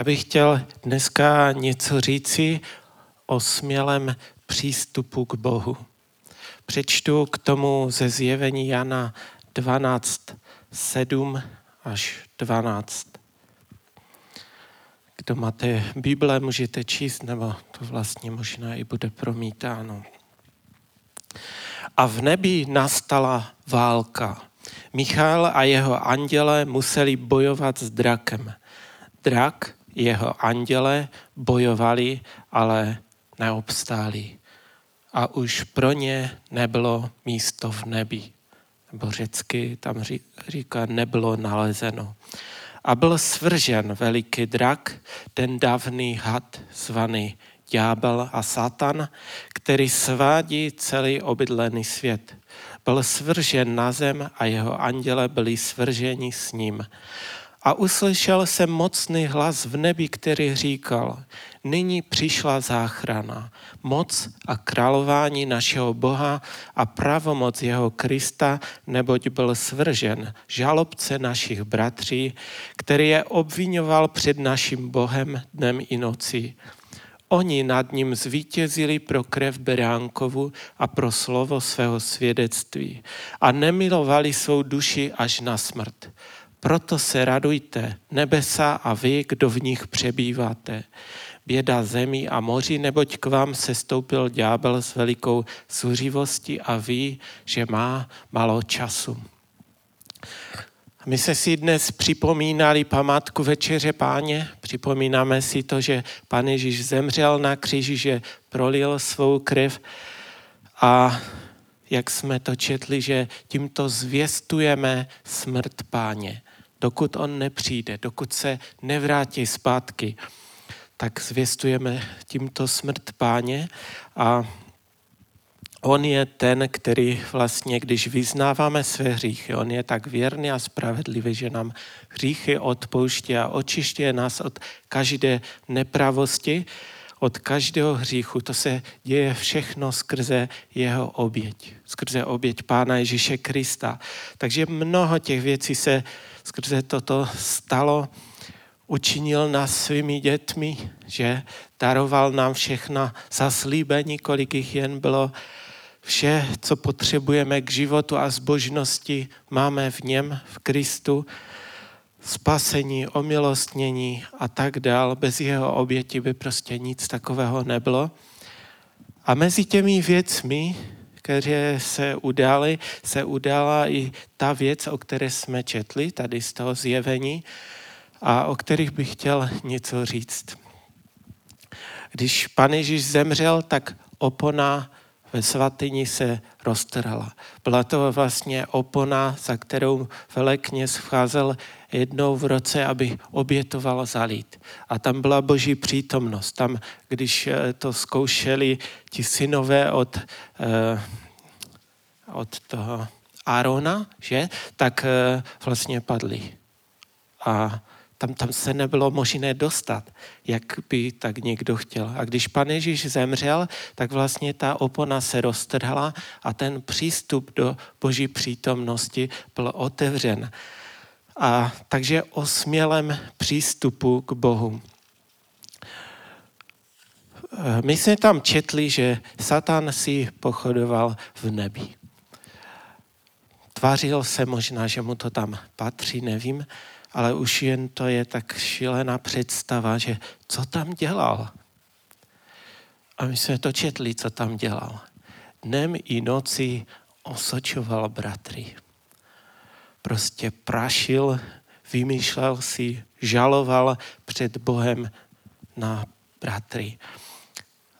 Já bych chtěl dneska něco říci o smělém přístupu k Bohu. Přečtu k tomu ze zjevení Jana 12, 7 až 12. Kdo máte Bible, můžete číst, nebo to vlastně možná i bude promítáno. A v nebi nastala válka. Michal a jeho anděle museli bojovat s drakem. Drak, jeho anděle bojovali, ale neobstáli. A už pro ně nebylo místo v nebi. Nebo řecky tam říká, nebylo nalezeno. A byl svržen veliký drak, ten dávný had zvaný ďábel a satan, který svádí celý obydlený svět. Byl svržen na zem a jeho anděle byli svrženi s ním. A uslyšel jsem mocný hlas v nebi, který říkal, nyní přišla záchrana, moc a králování našeho Boha a pravomoc jeho Krista, neboť byl svržen, žalobce našich bratří, který je obvinoval před naším Bohem dnem i nocí. Oni nad ním zvítězili pro krev Beránkovu a pro slovo svého svědectví a nemilovali svou duši až na smrt. Proto se radujte, nebesa a vy, kdo v nich přebýváte. Běda zemí a moří, neboť k vám se stoupil ďábel s velikou zuřivostí a ví, že má malo času. My se si dnes připomínali památku Večeře Páně, připomínáme si to, že Pán Ježíš zemřel na kříži, že prolil svou krev a jak jsme to četli, že tímto zvěstujeme smrt Páně. Dokud on nepřijde, dokud se nevrátí zpátky, tak zvěstujeme tímto smrt Páně a On je ten, který vlastně, když vyznáváme své hříchy, on je tak věrný a spravedlivý, že nám hříchy odpouští a očišťuje nás od každé nepravosti, od každého hříchu. To se děje všechno skrze jeho oběť, skrze oběť Pána Ježíše Krista. Takže mnoho těch věcí se skrze toto stalo. Učinil nás svými dětmi, že daroval nám všechna zaslíbení, kolik jich jen bylo Vše, co potřebujeme k životu a zbožnosti, máme v něm, v Kristu. Spasení, omilostnění a tak dál. Bez jeho oběti by prostě nic takového nebylo. A mezi těmi věcmi, které se udály, se udála i ta věc, o které jsme četli tady z toho zjevení a o kterých bych chtěl něco říct. Když pan Ježíš zemřel, tak opona ve svatyni se roztrhla. Byla to vlastně opona, za kterou velekněz vcházel jednou v roce, aby obětoval zalít. A tam byla boží přítomnost. Tam, když eh, to zkoušeli ti synové od, eh, od toho Arona, že, tak eh, vlastně padli. A tam, tam se nebylo možné dostat, jak by tak někdo chtěl. A když pan Ježíš zemřel, tak vlastně ta opona se roztrhla a ten přístup do boží přítomnosti byl otevřen. A takže o smělém přístupu k Bohu. My jsme tam četli, že Satan si pochodoval v nebi. Tvářil se možná, že mu to tam patří, nevím, ale už jen to je tak šílená představa, že co tam dělal. A my jsme to četli, co tam dělal. Dnem i noci osočoval bratry. Prostě prašil, vymýšlel si, žaloval před Bohem na bratry.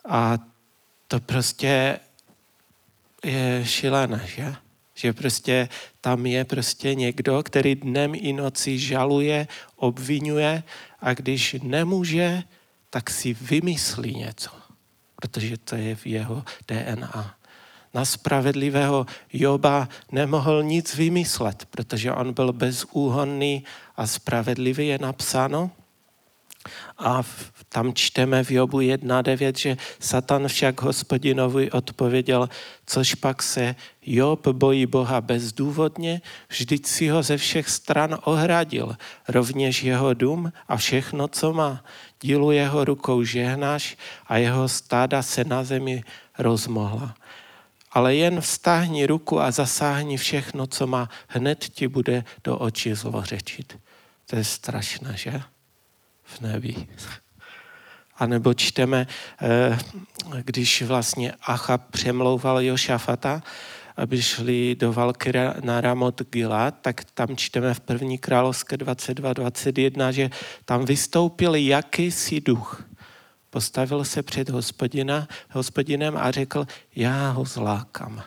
A to prostě je šílené, že? Že prostě tam je prostě někdo, který dnem i noci žaluje, obvinuje a když nemůže, tak si vymyslí něco, protože to je v jeho DNA. Na spravedlivého Joba nemohl nic vymyslet, protože on byl bezúhonný a spravedlivý je napsáno. A tam čteme v Jobu 1.9, že Satan však hospodinovi odpověděl, což pak se Job bojí Boha bezdůvodně, vždyť si ho ze všech stran ohradil, rovněž jeho dům a všechno, co má. Dílu jeho rukou žehnáš a jeho stáda se na zemi rozmohla. Ale jen vstáhni ruku a zasáhni všechno, co má, hned ti bude do očí zlořečit. To je strašné, že? V nebi. A nebo čteme, eh, když vlastně Achab přemlouval Jošafata, aby šli do války na Ramot Gilad, tak tam čteme v první královské 22.21, že tam vystoupil jakýsi duch. Postavil se před hospodina, hospodinem a řekl, já ho zlákam.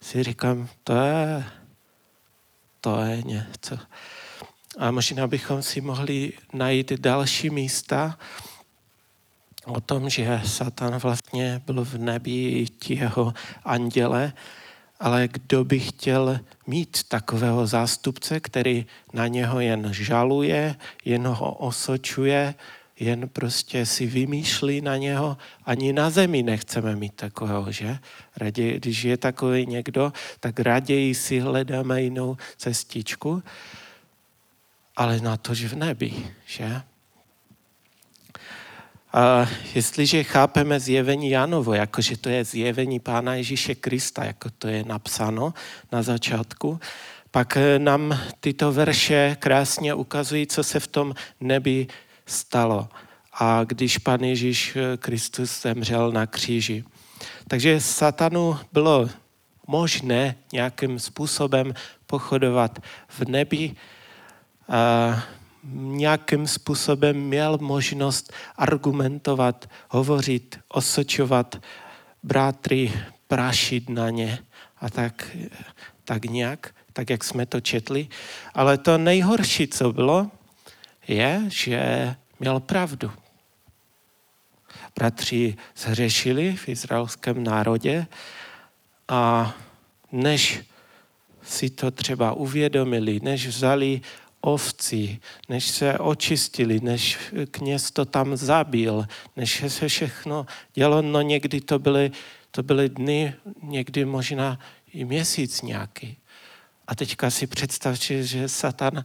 Si říkám, to je, to je něco. A možná bychom si mohli najít další místa o tom, že Satan vlastně byl v nebi, ti jeho anděle, ale kdo by chtěl mít takového zástupce, který na něho jen žaluje, jen ho osočuje, jen prostě si vymýšlí na něho. Ani na zemi nechceme mít takového, že? Raději, když je takový někdo, tak raději si hledáme jinou cestičku ale na to, že v nebi, že? A jestliže chápeme zjevení Janovo, jakože to je zjevení Pána Ježíše Krista, jako to je napsáno na začátku, pak nám tyto verše krásně ukazují, co se v tom nebi stalo. A když Pán Ježíš Kristus zemřel na kříži. Takže satanu bylo možné nějakým způsobem pochodovat v nebi, nějakým způsobem měl možnost argumentovat, hovořit, osočovat brátry, prašit na ně a tak, tak nějak, tak jak jsme to četli. Ale to nejhorší, co bylo, je, že měl pravdu. Bratři zhřešili v izraelském národě a než si to třeba uvědomili, než vzali ovcí, než se očistili, než kněz to tam zabil, než se všechno dělo, no někdy to byly, to byly dny, někdy možná i měsíc nějaký. A teďka si představte, že Satan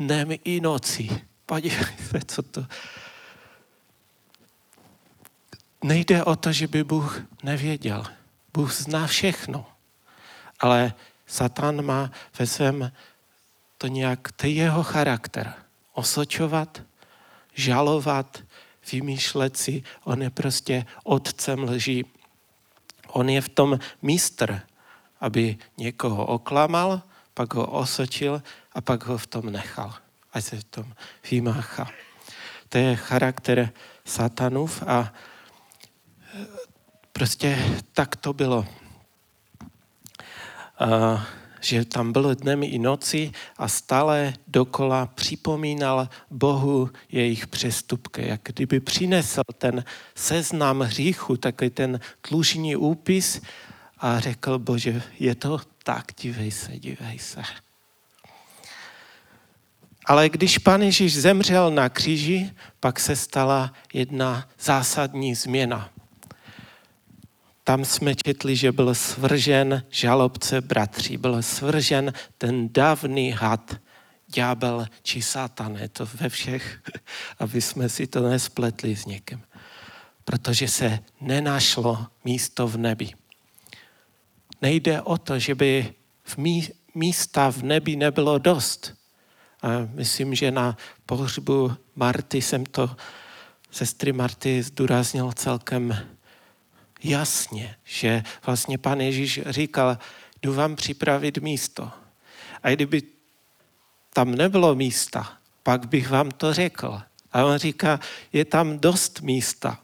dnem i nocí. Podívejte, co to... Nejde o to, že by Bůh nevěděl. Bůh zná všechno. Ale Satan má ve svém to nějak, to je jeho charakter. Osočovat, žalovat, vymýšlet si, on je prostě otcem lží. On je v tom mistr, aby někoho oklamal, pak ho osočil a pak ho v tom nechal. Ať se v tom vymáchá. To je charakter satanův a prostě tak to bylo. Uh, že tam byl dnem i noci a stále dokola připomínal Bohu jejich přestupky. Jak kdyby přinesl ten seznam hříchu, takový ten tlužní úpis a řekl, bože, je to tak, dívej se, dívej se. Ale když pan Ježíš zemřel na kříži, pak se stala jedna zásadní změna tam jsme četli, že byl svržen žalobce bratří, byl svržen ten dávný had, ďábel či satan, je to ve všech, aby jsme si to nespletli s někým. Protože se nenašlo místo v nebi. Nejde o to, že by v mí, místa v nebi nebylo dost. A myslím, že na pohřbu Marty jsem to, sestry Marty zdůraznil celkem jasně, že vlastně pan Ježíš říkal, jdu vám připravit místo. A kdyby tam nebylo místa, pak bych vám to řekl. A on říká, je tam dost místa.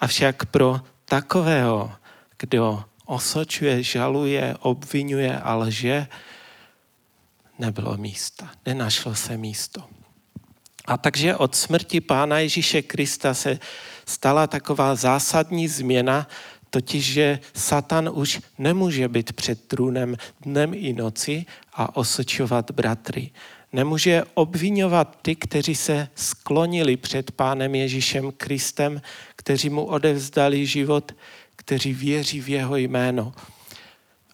Avšak pro takového, kdo osočuje, žaluje, obvinuje a lže, nebylo místa. Nenašlo se místo. A takže od smrti Pána Ježíše Krista se stala taková zásadní změna, totiž, že Satan už nemůže být před trůnem dnem i noci a osočovat bratry. Nemůže obvinovat ty, kteří se sklonili před Pánem Ježíšem Kristem, kteří mu odevzdali život, kteří věří v jeho jméno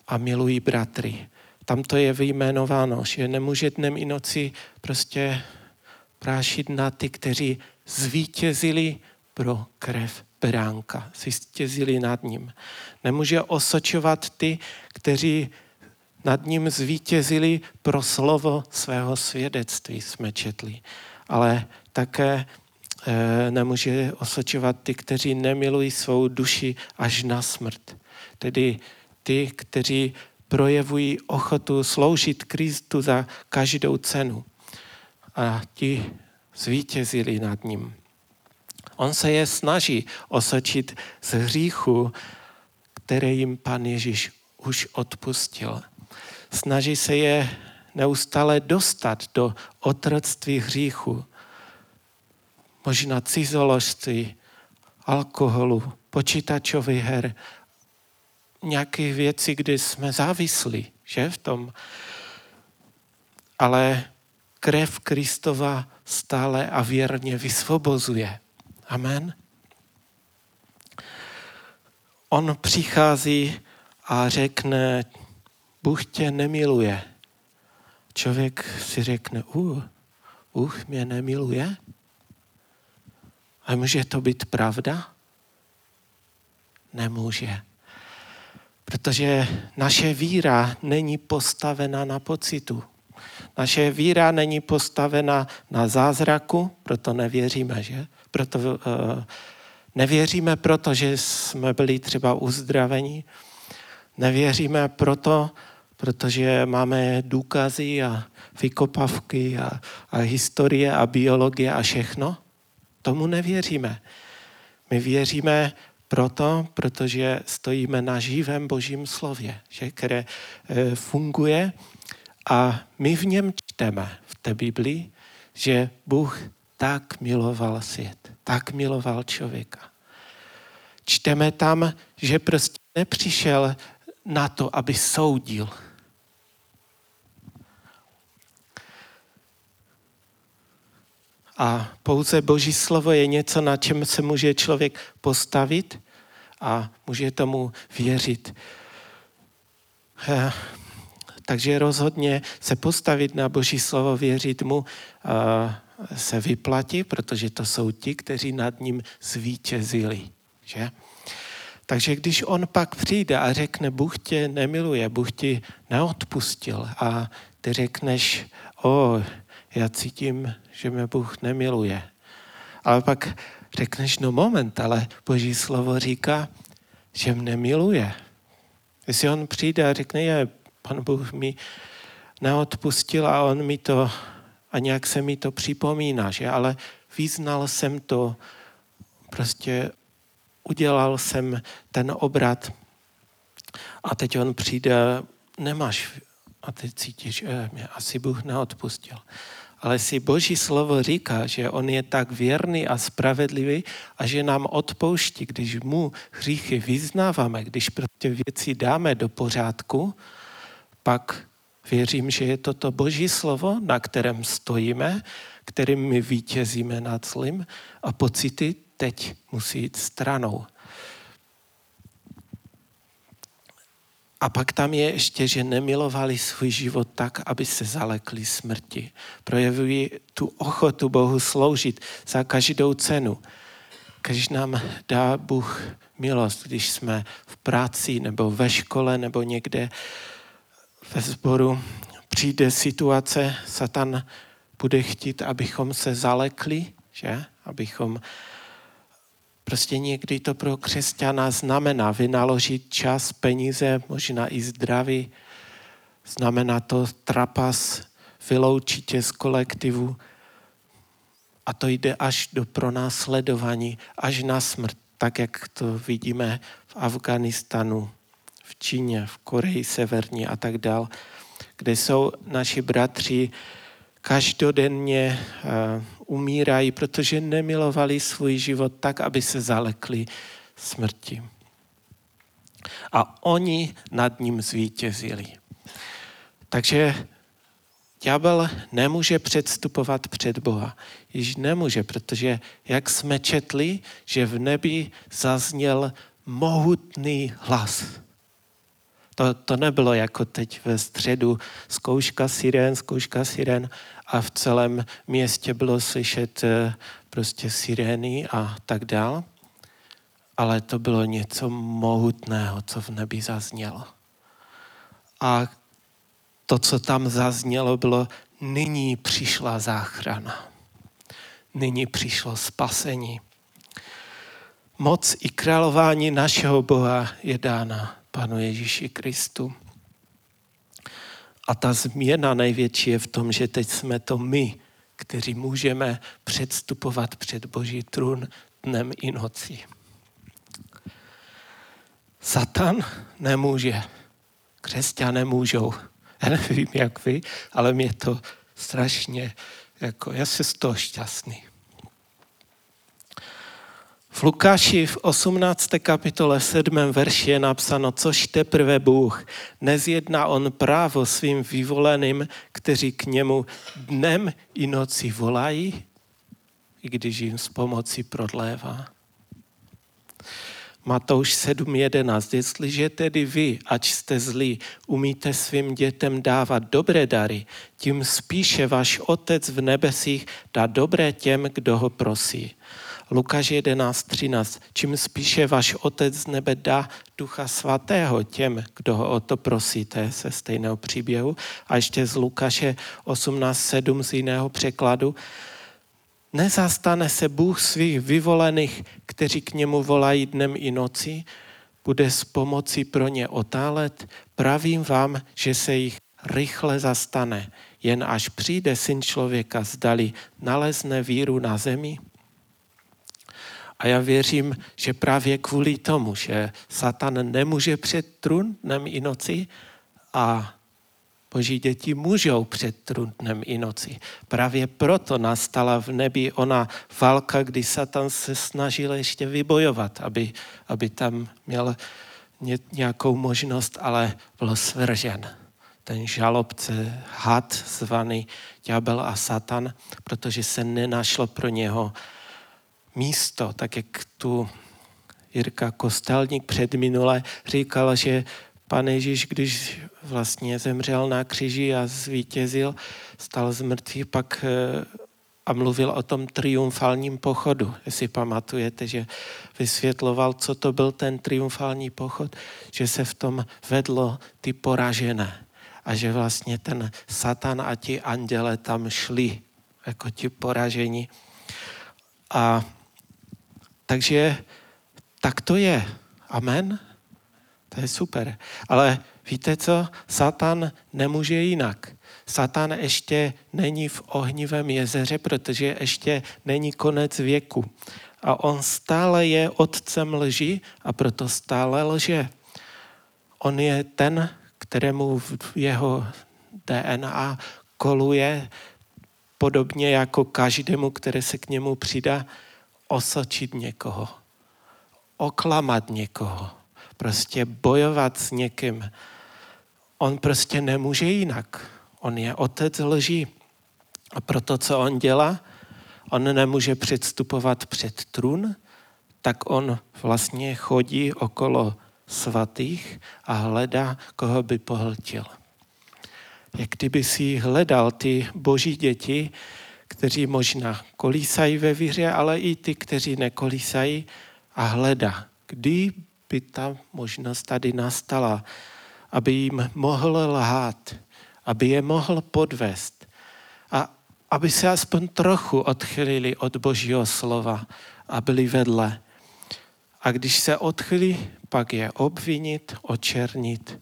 a milují bratry. Tam to je vyjmenováno, že nemůže dnem i noci prostě prášit na ty, kteří zvítězili pro krev beránka, zvítězili nad ním. Nemůže osočovat ty, kteří nad ním zvítězili pro slovo svého svědectví, jsme četli. Ale také e, nemůže osočovat ty, kteří nemilují svou duši až na smrt. Tedy ty, kteří projevují ochotu sloužit Kristu za každou cenu. A ti zvítězili nad ním. On se je snaží osočit z hříchu, které jim pan Ježíš už odpustil. Snaží se je neustále dostat do otroctví hříchu. Možná cizoložství, alkoholu, počítačových her, nějaké věci, kde jsme závislí, že v tom. Ale krev Kristova stále a věrně vysvobozuje. Amen. On přichází a řekne, Bůh tě nemiluje. Člověk si řekne, uh, Bůh mě nemiluje? A může to být pravda? Nemůže. Protože naše víra není postavena na pocitu. Naše víra není postavena na zázraku, proto nevěříme, že? Proto uh, nevěříme proto, že jsme byli třeba uzdraveni. Nevěříme proto, protože máme důkazy a vykopavky a, a historie a biologie a všechno. Tomu nevěříme. My věříme proto, protože stojíme na živém božím slově, že, které e, funguje a my v něm čteme v té Biblii, že Bůh tak miloval svět, tak miloval člověka. Čteme tam, že prostě nepřišel na to, aby soudil. A pouze Boží slovo je něco, na čem se může člověk postavit a může tomu věřit. Takže rozhodně se postavit na Boží slovo, věřit mu, se vyplatí, protože to jsou ti, kteří nad ním zvítězili. Že? Takže když on pak přijde a řekne, Bůh tě nemiluje, Bůh ti neodpustil a ty řekneš, o, já cítím, že mě Bůh nemiluje. Ale pak řekneš, no moment, ale Boží slovo říká, že mě miluje. Jestli on přijde a řekne, je, pan Bůh mi neodpustil a on mi to, a nějak se mi to připomíná, že? ale vyznal jsem to, prostě udělal jsem ten obrat a teď on přijde, nemáš, a teď cítíš, že mě asi Bůh neodpustil ale si Boží slovo říká, že on je tak věrný a spravedlivý a že nám odpouští, když mu hříchy vyznáváme, když prostě věci dáme do pořádku, pak věřím, že je toto Boží slovo, na kterém stojíme, kterým my vítězíme nad zlým a pocity teď musí jít stranou. A pak tam je ještě, že nemilovali svůj život tak, aby se zalekli smrti. Projevují tu ochotu Bohu sloužit za každou cenu. Když nám dá Bůh milost, když jsme v práci nebo ve škole nebo někde ve sboru, přijde situace, Satan bude chtít, abychom se zalekli, že? abychom Prostě někdy to pro křesťana znamená vynaložit čas, peníze, možná i zdraví. Znamená to trapas, vyloučit tě z kolektivu. A to jde až do pronásledování, až na smrt, tak jak to vidíme v Afganistanu, v Číně, v Koreji severní a tak dál, kde jsou naši bratři každodenně uh, umírají, protože nemilovali svůj život tak, aby se zalekli smrti. A oni nad ním zvítězili. Takže ďábel nemůže předstupovat před Boha. Již nemůže, protože jak jsme četli, že v nebi zazněl mohutný hlas. To, to nebylo jako teď ve středu zkouška siren, zkouška siren a v celém městě bylo slyšet eh, prostě sirény a tak dál. Ale to bylo něco mohutného, co v nebi zaznělo. A to, co tam zaznělo, bylo nyní přišla záchrana. Nyní přišlo spasení. Moc i králování našeho Boha je dána Panu Ježíši Kristu. A ta změna největší je v tom, že teď jsme to my, kteří můžeme předstupovat před Boží trůn dnem i nocí. Satan nemůže, křesťané můžou. Já nevím, jak vy, ale mě to strašně, jako, já jsem z toho šťastný. V Lukáši v 18. kapitole 7. verši je napsáno, což teprve Bůh nezjedná on právo svým vyvoleným, kteří k němu dnem i noci volají, i když jim s pomocí prodlévá. Matouš 7.11. Jestliže tedy vy, ač jste zlí, umíte svým dětem dávat dobré dary, tím spíše váš Otec v nebesích dá dobré těm, kdo ho prosí. Lukáš 11.13. Čím spíše váš Otec z nebe dá Ducha Svatého těm, kdo ho o to prosíte, se stejného příběhu. A ještě z Lukáše 18.7 z jiného překladu. Nezastane se Bůh svých vyvolených, kteří k němu volají dnem i noci, bude s pomocí pro ně otálet, pravím vám, že se jich rychle zastane, jen až přijde syn člověka, zdali nalezne víru na zemi. A já věřím, že právě kvůli tomu, že Satan nemůže před trůn dnem i noci a Boží děti můžou před trudnem i noci. Právě proto nastala v nebi ona válka, kdy Satan se snažil ještě vybojovat, aby, aby tam měl nějakou možnost, ale byl svržen. Ten žalobce, had zvaný ďábel a Satan, protože se nenašlo pro něho místo, tak jak tu Jirka Kostelník předminule říkal, že Pan Ježíš, když vlastně zemřel na křiži a zvítězil, stal z mrtvých, pak eh, a mluvil o tom triumfálním pochodu. Jestli pamatujete, že vysvětloval, co to byl ten triumfální pochod, že se v tom vedlo ty poražené a že vlastně ten satan a ti anděle tam šli jako ti poražení. A takže tak to je. Amen. To je super. Ale víte co? Satan nemůže jinak. Satan ještě není v ohnivém jezeře, protože ještě není konec věku. A on stále je otcem lži a proto stále lže. On je ten, kterému v jeho DNA koluje podobně jako každému, který se k němu přidá, osočit někoho, oklamat někoho prostě bojovat s někým. On prostě nemůže jinak. On je otec lží. A proto, co on dělá, on nemůže předstupovat před trůn, tak on vlastně chodí okolo svatých a hledá, koho by pohltil. Jak kdyby si hledal ty boží děti, kteří možná kolísají ve víře, ale i ty, kteří nekolísají a hledá, kdy by ta možnost tady nastala, aby jim mohl lhát, aby je mohl podvést a aby se aspoň trochu odchylili od Božího slova a byli vedle. A když se odchylí, pak je obvinit, očernit,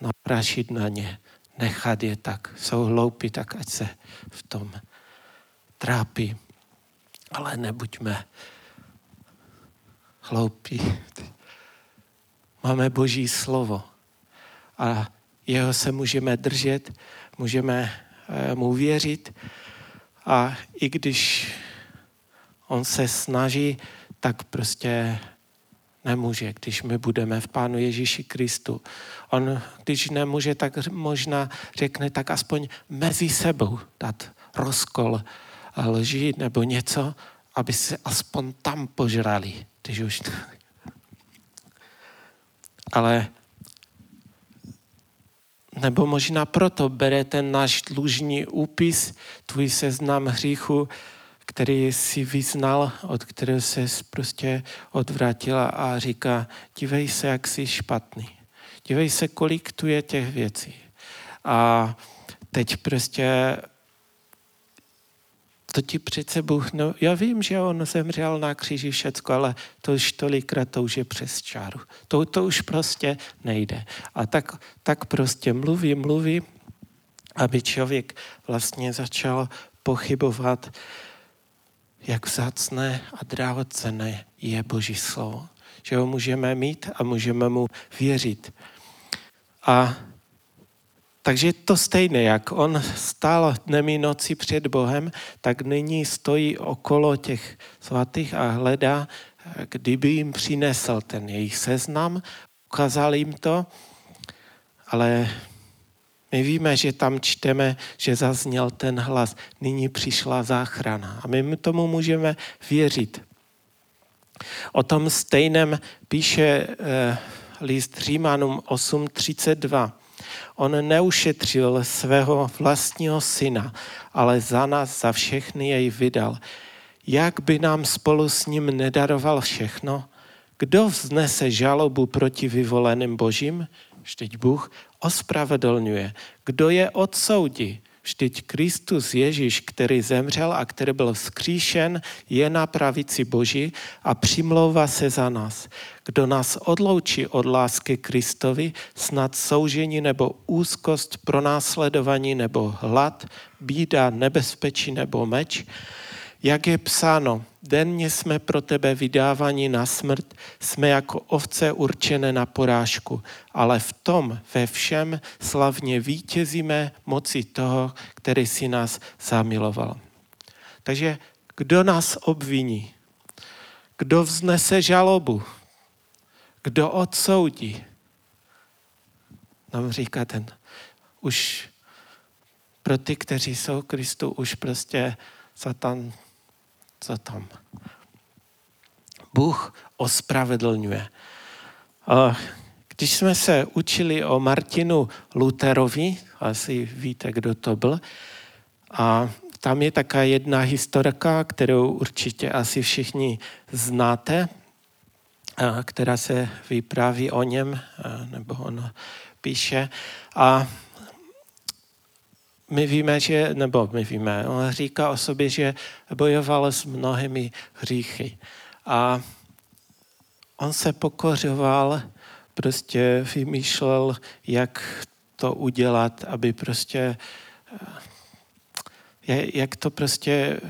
naprašit na ně, nechat je tak. Jsou hloupí, tak ať se v tom trápí. Ale nebuďme hloupí. Máme Boží slovo a jeho se můžeme držet, můžeme eh, mu věřit a i když on se snaží, tak prostě nemůže, když my budeme v Pánu Ježíši Kristu. On, když nemůže, tak možná řekne, tak aspoň mezi sebou dát rozkol lži nebo něco, aby se aspoň tam požrali, když už... Ale nebo možná proto bere ten náš dlužní úpis, tvůj seznam hříchu, který si vyznal, od kterého se prostě odvrátila a říká, dívej se, jak jsi špatný. Dívej se, kolik tu je těch věcí. A teď prostě to ti přece Bůh, no já vím, že on zemřel na kříži všecko, ale to už tolikrát to už je přes čáru. To, to už prostě nejde. A tak, tak prostě mluví, mluví, aby člověk vlastně začal pochybovat, jak vzácné a drahocené je Boží slovo. Že ho můžeme mít a můžeme mu věřit. A takže je to stejné, jak on stál dnem i noci před Bohem, tak nyní stojí okolo těch svatých a hledá, kdyby jim přinesl ten jejich seznam, ukázal jim to, ale my víme, že tam čteme, že zazněl ten hlas, nyní přišla záchrana. A my tomu můžeme věřit. O tom stejném píše eh, list Římanům 8.32. On neušetřil svého vlastního syna, ale za nás, za všechny jej vydal. Jak by nám spolu s ním nedaroval všechno? Kdo vznese žalobu proti vyvoleným božím? Vždyť Bůh ospravedlňuje. Kdo je odsoudí? Vždyť Kristus Ježíš, který zemřel a který byl vzkříšen, je na pravici Boží a přimlouvá se za nás. Kdo nás odloučí od lásky Kristovi, snad soužení nebo úzkost, pronásledování nebo hlad, bída, nebezpečí nebo meč, jak je psáno, denně jsme pro tebe vydávaní na smrt, jsme jako ovce určené na porážku, ale v tom ve všem slavně vítězíme moci toho, který si nás zamiloval. Takže kdo nás obviní? Kdo vznese žalobu? Kdo odsoudí? Nám říká ten, už pro ty, kteří jsou Kristu, už prostě Satan co tam? Bůh ospravedlňuje. Když jsme se učili o Martinu Lutherovi, asi víte, kdo to byl, a tam je taká jedna historka, kterou určitě asi všichni znáte, která se vypráví o něm, nebo on píše. A my víme, že, nebo my víme, on říká o sobě, že bojoval s mnohými hříchy. A on se pokořoval, prostě vymýšlel, jak to udělat, aby prostě, eh, jak to prostě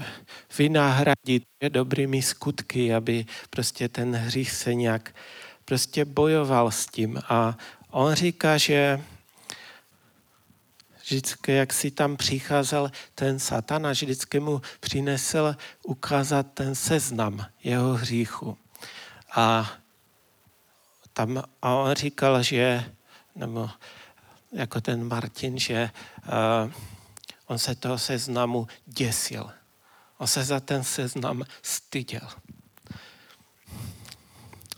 vynahradit dobrými skutky, aby prostě ten hřích se nějak prostě bojoval s tím. A on říká, že vždycky, jak si tam přicházel ten satan a vždycky mu přinesl ukázat ten seznam jeho hříchu. A, tam, a on říkal, že, nebo jako ten Martin, že uh, on se toho seznamu děsil. On se za ten seznam styděl.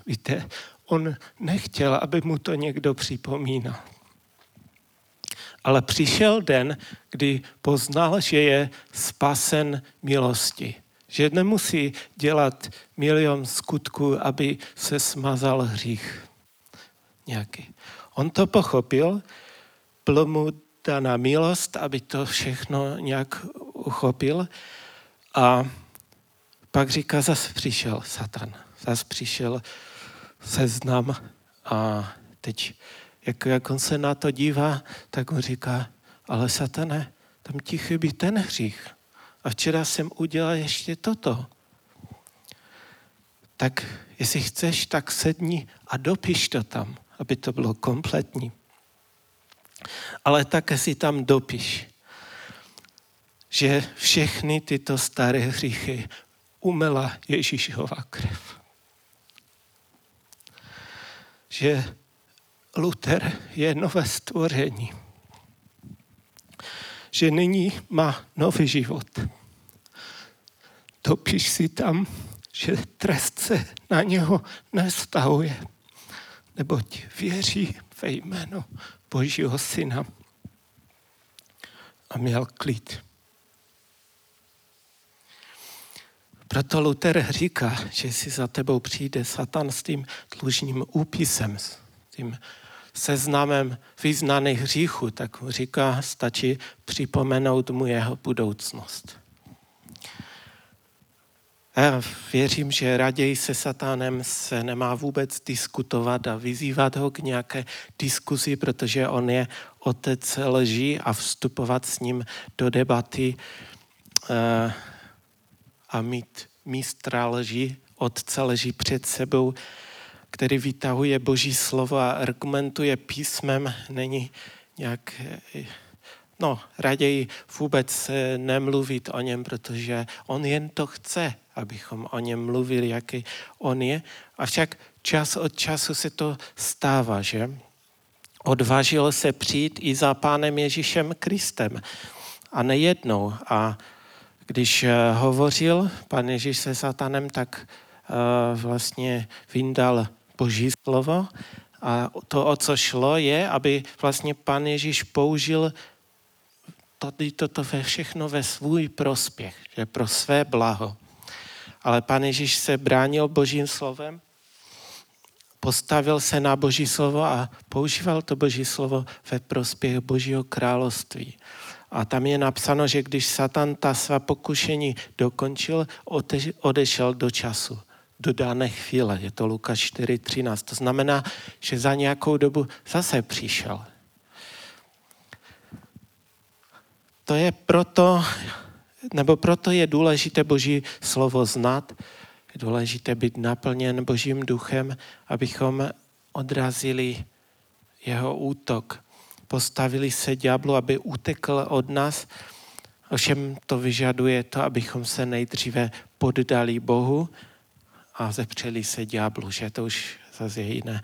Víte, on nechtěl, aby mu to někdo připomínal. Ale přišel den, kdy poznal, že je spasen milosti. Že nemusí dělat milion skutků, aby se smazal hřích nějaký. On to pochopil, bylo mu daná milost, aby to všechno nějak uchopil a pak říká, zase přišel Satan, zase přišel seznam a teď jak, jak on se na to dívá, tak on říká, ale satane, tam ti chybí ten hřích. A včera jsem udělal ještě toto. Tak jestli chceš, tak sedni a dopiš to tam, aby to bylo kompletní. Ale také si tam dopiš, že všechny tyto staré hříchy umela Ježíšova krev. že Luther je nové stvoření. Že nyní má nový život. Topíš si tam, že trest se na něho nestahuje, neboť věří ve jméno Božího Syna a měl klid. Proto Luther říká, že si za tebou přijde Satan s tím dlužním úpisem, s tím seznamem vyznaných hříchů, tak mu říká, stačí připomenout mu jeho budoucnost. Já věřím, že raději se satánem se nemá vůbec diskutovat a vyzývat ho k nějaké diskuzi, protože on je otec lží a vstupovat s ním do debaty eh, a mít mistra lží, otce lží před sebou, který vytahuje boží slovo a argumentuje písmem, není nějak, no, raději vůbec nemluvit o něm, protože on jen to chce, abychom o něm mluvili, jaký on je. Avšak čas od času se to stává, že? Odvážil se přijít i za pánem Ježíšem Kristem. A nejednou. A když eh, hovořil pan Ježíš se satanem, tak eh, vlastně vyndal boží slovo a to, o co šlo, je, aby vlastně pan Ježíš použil tady toto ve všechno ve svůj prospěch, že pro své blaho. Ale pan Ježíš se bránil božím slovem, postavil se na boží slovo a používal to boží slovo ve prospěch božího království. A tam je napsáno, že když Satan ta svá pokušení dokončil, odešel do času, do dané chvíle. Je to Lukáš 4.13. To znamená, že za nějakou dobu zase přišel. To je proto, nebo proto je důležité Boží slovo znát, je důležité být naplněn Božím duchem, abychom odrazili jeho útok postavili se ďáblu, aby utekl od nás. Ovšem to vyžaduje to, abychom se nejdříve poddali Bohu a zepřeli se ďáblu, že to už zase je jiné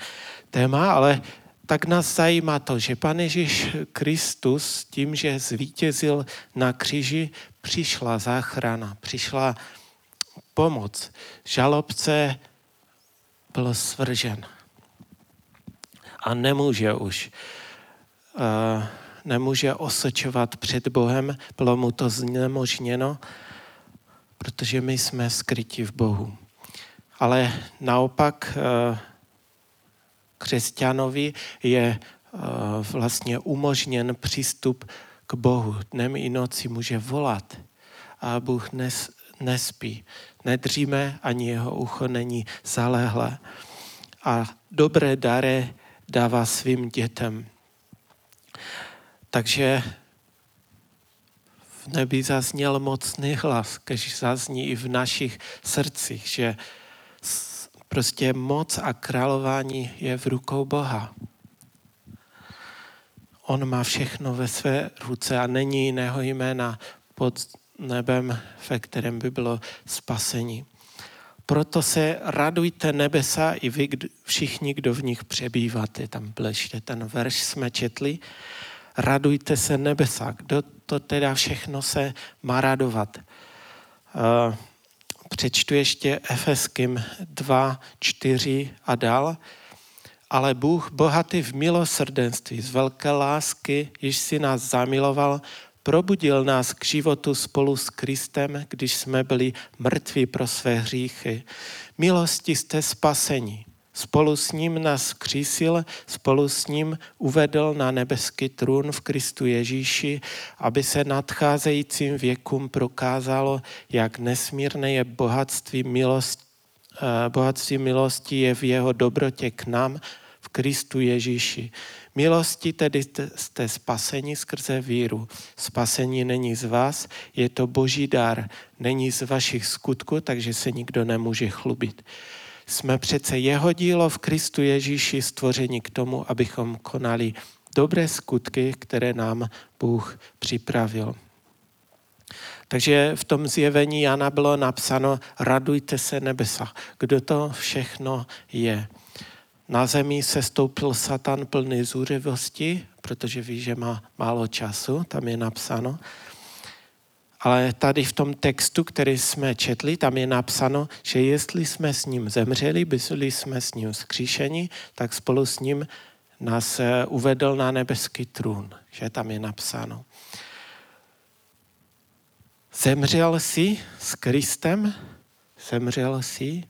téma, ale tak nás zajímá to, že Pane Ježíš Kristus tím, že zvítězil na kříži, přišla záchrana, přišla pomoc. Žalobce byl svržen a nemůže už nemůže osočovat před Bohem, bylo mu to znemožněno, protože my jsme skryti v Bohu. Ale naopak e, křesťanovi je e, vlastně umožněn přístup k Bohu. Dnem i noci může volat a Bůh nes, nespí. Nedříme, ani jeho ucho není zaléhlé. A dobré dary dává svým dětem. Takže v nebi zazněl mocný hlas, když zazní i v našich srdcích, že prostě moc a králování je v rukou Boha. On má všechno ve své ruce a není jiného jména pod nebem, ve kterém by bylo spasení. Proto se radujte nebesa i vy všichni, kdo v nich přebýváte. Tam blešte ten verš jsme četli radujte se nebesa. Kdo to teda všechno se má radovat? Eh, přečtu ještě Efeským 2, 4 a dál. Ale Bůh, bohatý v milosrdenství, z velké lásky, již si nás zamiloval, probudil nás k životu spolu s Kristem, když jsme byli mrtví pro své hříchy. Milosti jste spasení. Spolu s ním nás křísil, spolu s ním uvedl na nebeský trůn v Kristu Ježíši, aby se nadcházejícím věkům prokázalo, jak nesmírné je bohatství milosti, eh, bohatství milosti je v jeho dobrotě k nám v Kristu Ježíši. Milosti tedy jste spaseni skrze víru. Spasení není z vás, je to boží dar, není z vašich skutků, takže se nikdo nemůže chlubit. Jsme přece jeho dílo v Kristu Ježíši stvoření k tomu, abychom konali dobré skutky, které nám Bůh připravil. Takže v tom zjevení Jana bylo napsáno, radujte se nebesa. Kdo to všechno je? na zemi se stoupil Satan plný zůřivosti, protože ví, že má málo času, tam je napsáno. Ale tady v tom textu, který jsme četli, tam je napsáno, že jestli jsme s ním zemřeli, byli jsme s ním zkříšeni, tak spolu s ním nás eh, uvedl na nebeský trůn, že tam je napsáno. Zemřel jsi s Kristem, zemřel jsi,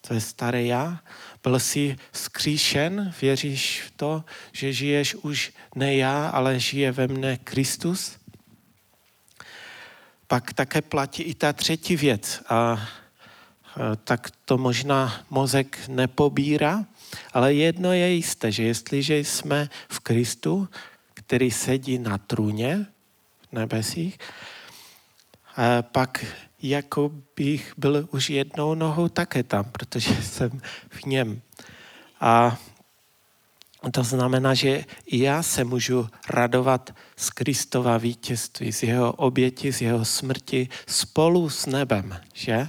to je staré já, byl jsi skříšen, věříš v to, že žiješ už ne já, ale žije ve mne Kristus? Pak také platí i ta třetí věc. A tak to možná mozek nepobírá, ale jedno je jisté, že jestliže jsme v Kristu, který sedí na trůně v nebesích, pak jako bych byl už jednou nohou také tam, protože jsem v něm. A to znamená, že i já se můžu radovat z Kristova vítězství, z jeho oběti, z jeho smrti spolu s nebem, že?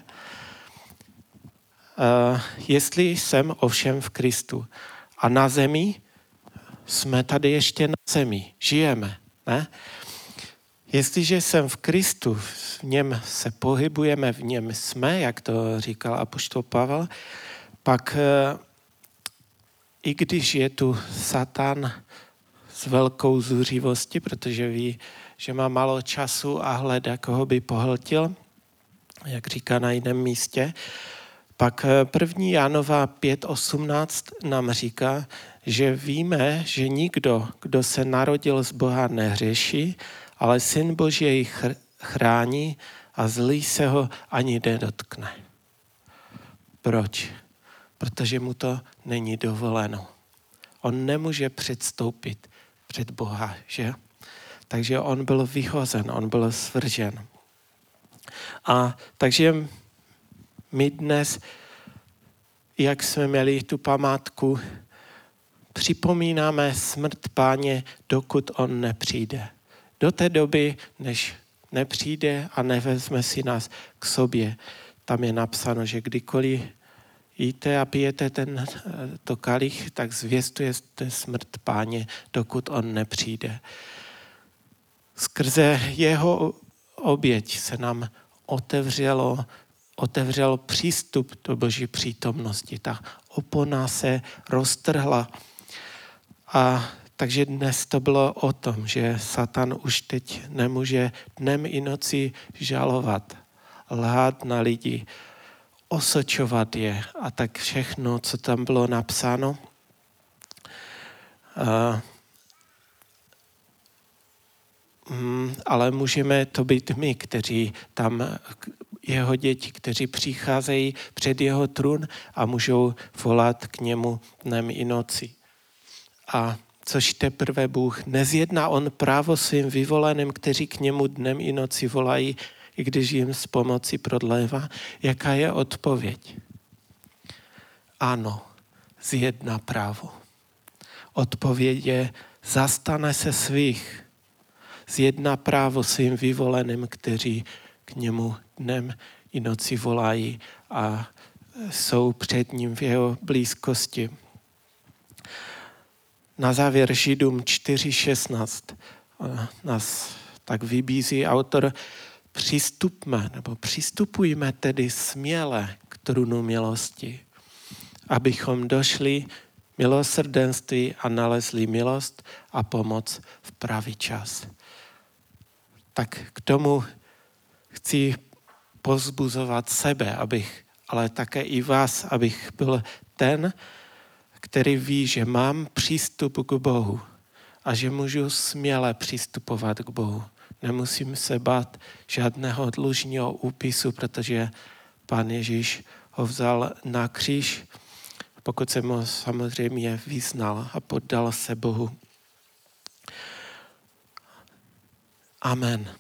Uh, jestli jsem ovšem v Kristu a na zemi, jsme tady ještě na zemi, žijeme, ne? Jestliže jsem v Kristu, v něm se pohybujeme, v něm jsme, jak to říkal apoštol Pavel, pak uh, i když je tu Satan s velkou zůřivostí, protože ví, že má málo času a hledá, koho by pohltil, jak říká na jiném místě, pak eh, první Jánova 5.18 nám říká, že víme, že nikdo, kdo se narodil z Boha, nehřeší, ale Syn Boží jej chrání a zlý se ho ani nedotkne. Proč? Protože mu to není dovoleno. On nemůže předstoupit před Boha, že? Takže on byl vyhozen, on byl svržen. A takže my dnes, jak jsme měli tu památku, připomínáme smrt páně, dokud on nepřijde. Do té doby, než nepřijde a nevezme si nás k sobě. Tam je napsáno, že kdykoliv jíte a pijete ten, to kalich, tak zvěstujete smrt páně, dokud on nepřijde. Skrze jeho oběť se nám otevřelo, otevřel přístup do boží přítomnosti. Ta opona se roztrhla. A takže dnes to bylo o tom, že Satan už teď nemůže dnem i noci žalovat, lhát na lidi, osočovat je a tak všechno, co tam bylo napsáno. Uh, mm, ale můžeme to být my, kteří tam, jeho děti, kteří přicházejí před jeho trůn a můžou volat k němu dnem i noci. A což teprve Bůh nezjedná on právo svým vyvoleným, kteří k němu dnem i noci volají, i když jim s pomocí prodlévá, jaká je odpověď? Ano, zjedna právo. Odpověď je, zastane se svých, zjedna právo svým vyvoleným, kteří k němu dnem i noci volají a jsou před ním v jeho blízkosti. Na závěr Židům 4.16 nás tak vybízí autor, přistupme nebo přistupujme tedy směle k trunu milosti, abychom došli milosrdenství a nalezli milost a pomoc v pravý čas. Tak k tomu chci pozbuzovat sebe, abych, ale také i vás, abych byl ten, který ví, že mám přístup k Bohu a že můžu směle přistupovat k Bohu. Nemusím se bát žádného dlužního úpisu, protože Pán Ježíš ho vzal na kříž, pokud se mu samozřejmě vyznal a poddal se Bohu. Amen.